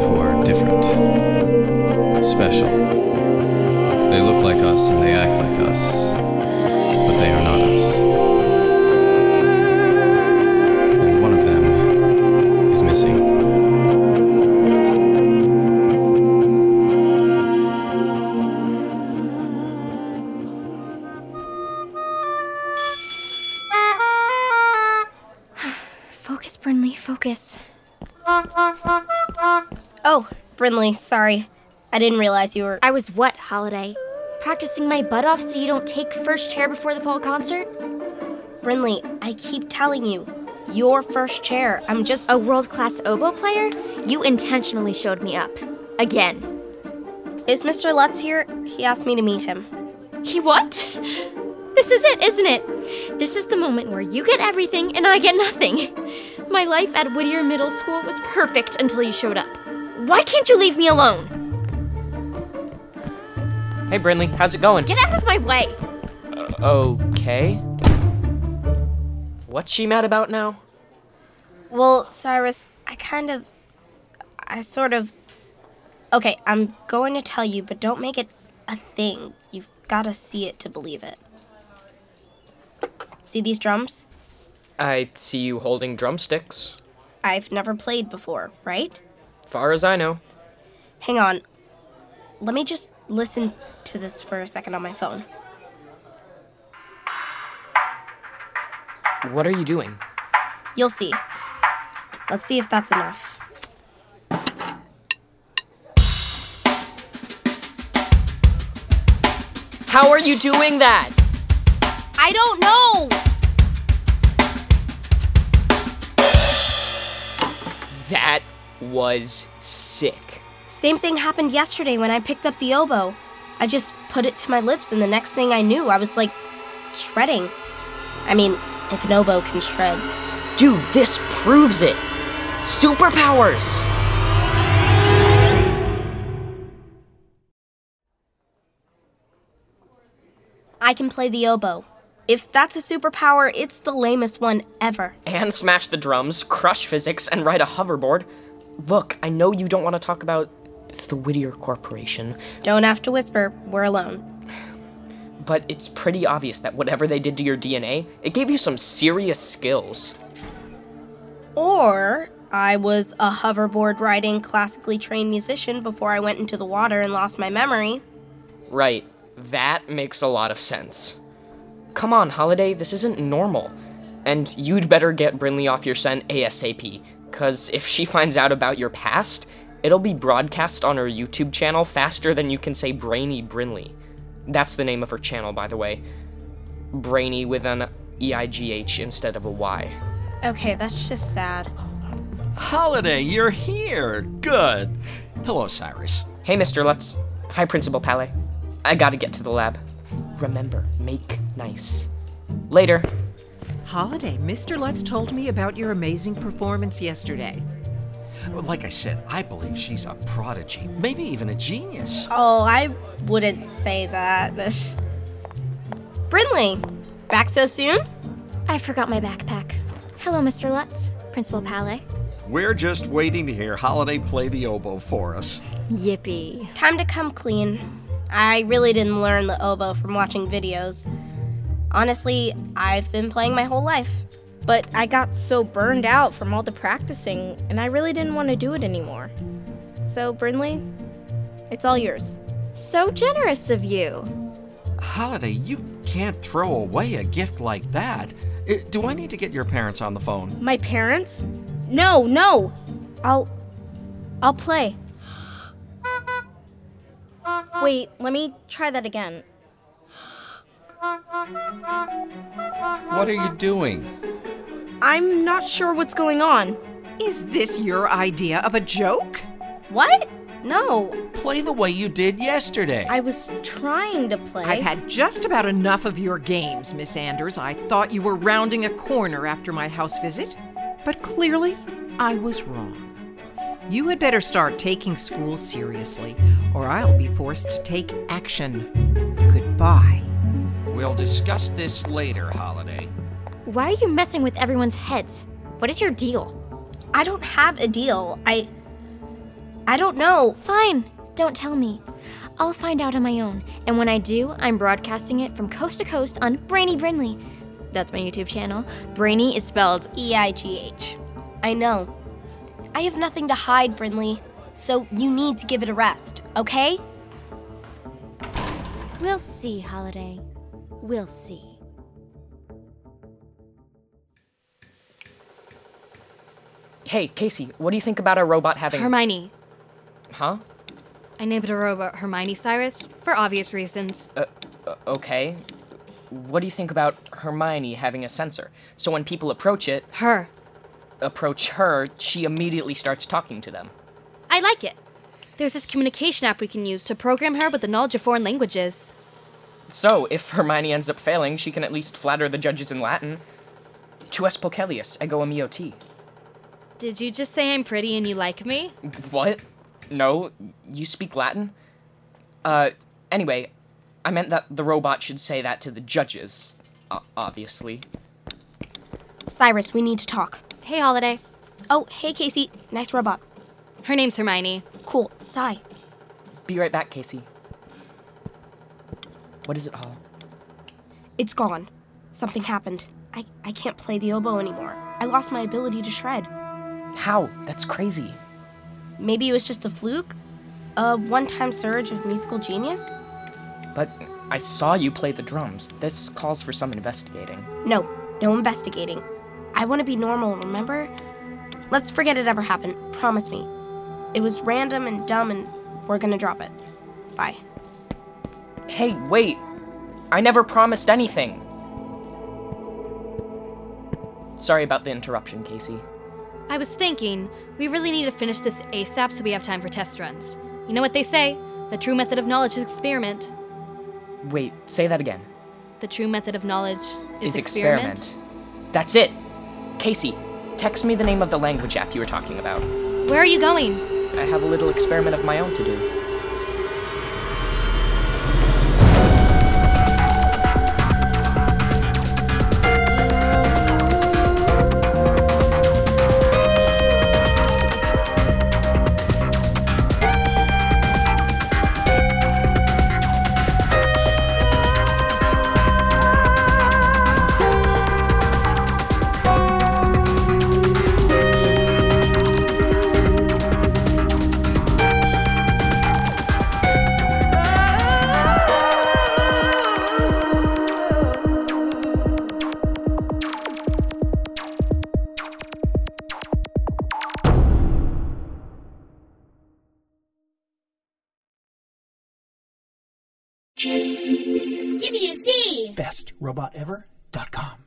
who are different, special. They look like us and they act like us, but they are not us. And one of them is missing. Focus, Brinley, focus. Brinley, sorry. I didn't realize you were. I was what, Holiday? Practicing my butt off so you don't take first chair before the fall concert? Brinley, I keep telling you, your first chair. I'm just. A world class oboe player? You intentionally showed me up. Again. Is Mr. Lutz here? He asked me to meet him. He what? This is it, isn't it? This is the moment where you get everything and I get nothing. My life at Whittier Middle School was perfect until you showed up. Why can't you leave me alone? Hey, Brinley, how's it going? Get out of my way! Uh, okay. What's she mad about now? Well, Cyrus, I kind of. I sort of. Okay, I'm going to tell you, but don't make it a thing. You've got to see it to believe it. See these drums? I see you holding drumsticks. I've never played before, right? Far as I know. Hang on. Let me just listen to this for a second on my phone. What are you doing? You'll see. Let's see if that's enough. How are you doing that? I don't know! That was sick. Same thing happened yesterday when I picked up the oboe. I just put it to my lips, and the next thing I knew, I was like shredding. I mean, if an oboe can shred. Dude, this proves it. Superpowers! I can play the oboe. If that's a superpower, it's the lamest one ever. And smash the drums, crush physics, and ride a hoverboard. Look, I know you don't want to talk about the Whittier Corporation, Don't have to whisper, we're alone. but it's pretty obvious that whatever they did to your DNA, it gave you some serious skills. Or I was a hoverboard riding, classically trained musician before I went into the water and lost my memory. Right, that makes a lot of sense. Come on, Holiday, this isn't normal. And you'd better get Brinley off your scent ASAP, cause if she finds out about your past, it'll be broadcast on her YouTube channel faster than you can say Brainy Brinley. That's the name of her channel, by the way. Brainy with an E I G H instead of a Y. Okay, that's just sad. Holiday, you're here. Good. Hello, Cyrus. Hey, Mr. Lutz. Hi, Principal Palais. I gotta get to the lab. Remember, make nice. Later. Holiday, Mr. Lutz told me about your amazing performance yesterday. Like I said, I believe she's a prodigy, maybe even a genius. Oh, I wouldn't say that. Brinley, back so soon? I forgot my backpack. Hello, Mr. Lutz, Principal Palais. We're just waiting to hear Holiday play the oboe for us. Yippee. Time to come clean. I really didn't learn the oboe from watching videos. Honestly, I've been playing my whole life. But I got so burned out from all the practicing, and I really didn't want to do it anymore. So, Brinley, it's all yours. So generous of you. Holiday, you can't throw away a gift like that. Do I need to get your parents on the phone? My parents? No, no. I'll I'll play. Wait, let me try that again. What are you doing? I'm not sure what's going on. Is this your idea of a joke? What? No, Play the way you did yesterday. I was trying to play. I've had just about enough of your games, Miss Anders. I thought you were rounding a corner after my house visit, but clearly I was wrong. You had better start taking school seriously, or I'll be forced to take action. Goodbye. We'll discuss this later, Holiday. Why are you messing with everyone's heads? What is your deal? I don't have a deal. I I don't know. Fine, don't tell me. I'll find out on my own, and when I do, I'm broadcasting it from coast to coast on Brainy Brinley. That's my YouTube channel. Brainy is spelled E I G H. I know. I have nothing to hide, Brinley. So you need to give it a rest, okay? We'll see, Holiday. We'll see. Hey, Casey, what do you think about our robot having. Hermione. Huh? I named it a robot Hermione Cyrus for obvious reasons. Uh, uh, okay. What do you think about Hermione having a sensor? So when people approach it, Her. approach her, she immediately starts talking to them. I like it. There's this communication app we can use to program her with the knowledge of foreign languages. So, if Hermione ends up failing, she can at least flatter the judges in Latin. Tu es Pocelius, ego mio ti. Did you just say I'm pretty and you like me? What? No, you speak Latin? Uh, anyway, I meant that the robot should say that to the judges, o- obviously. Cyrus, we need to talk. Hey, Holiday. Oh, hey, Casey. Nice robot. Her name's Hermione. Cool. Sigh. Be right back, Casey. What is it, Hall? It's gone. Something happened. I, I can't play the oboe anymore. I lost my ability to shred. How? That's crazy. Maybe it was just a fluke? A one time surge of musical genius? But I saw you play the drums. This calls for some investigating. No, no investigating. I want to be normal, remember? Let's forget it ever happened. Promise me. It was random and dumb, and we're gonna drop it. Bye. Hey, wait! I never promised anything! Sorry about the interruption, Casey. I was thinking, we really need to finish this ASAP so we have time for test runs. You know what they say? The true method of knowledge is experiment. Wait, say that again. The true method of knowledge is, Is experiment. That's it! Casey, text me the name of the language app you were talking about. Where are you going? I have a little experiment of my own to do. Give me a C. BestRobotEver.com.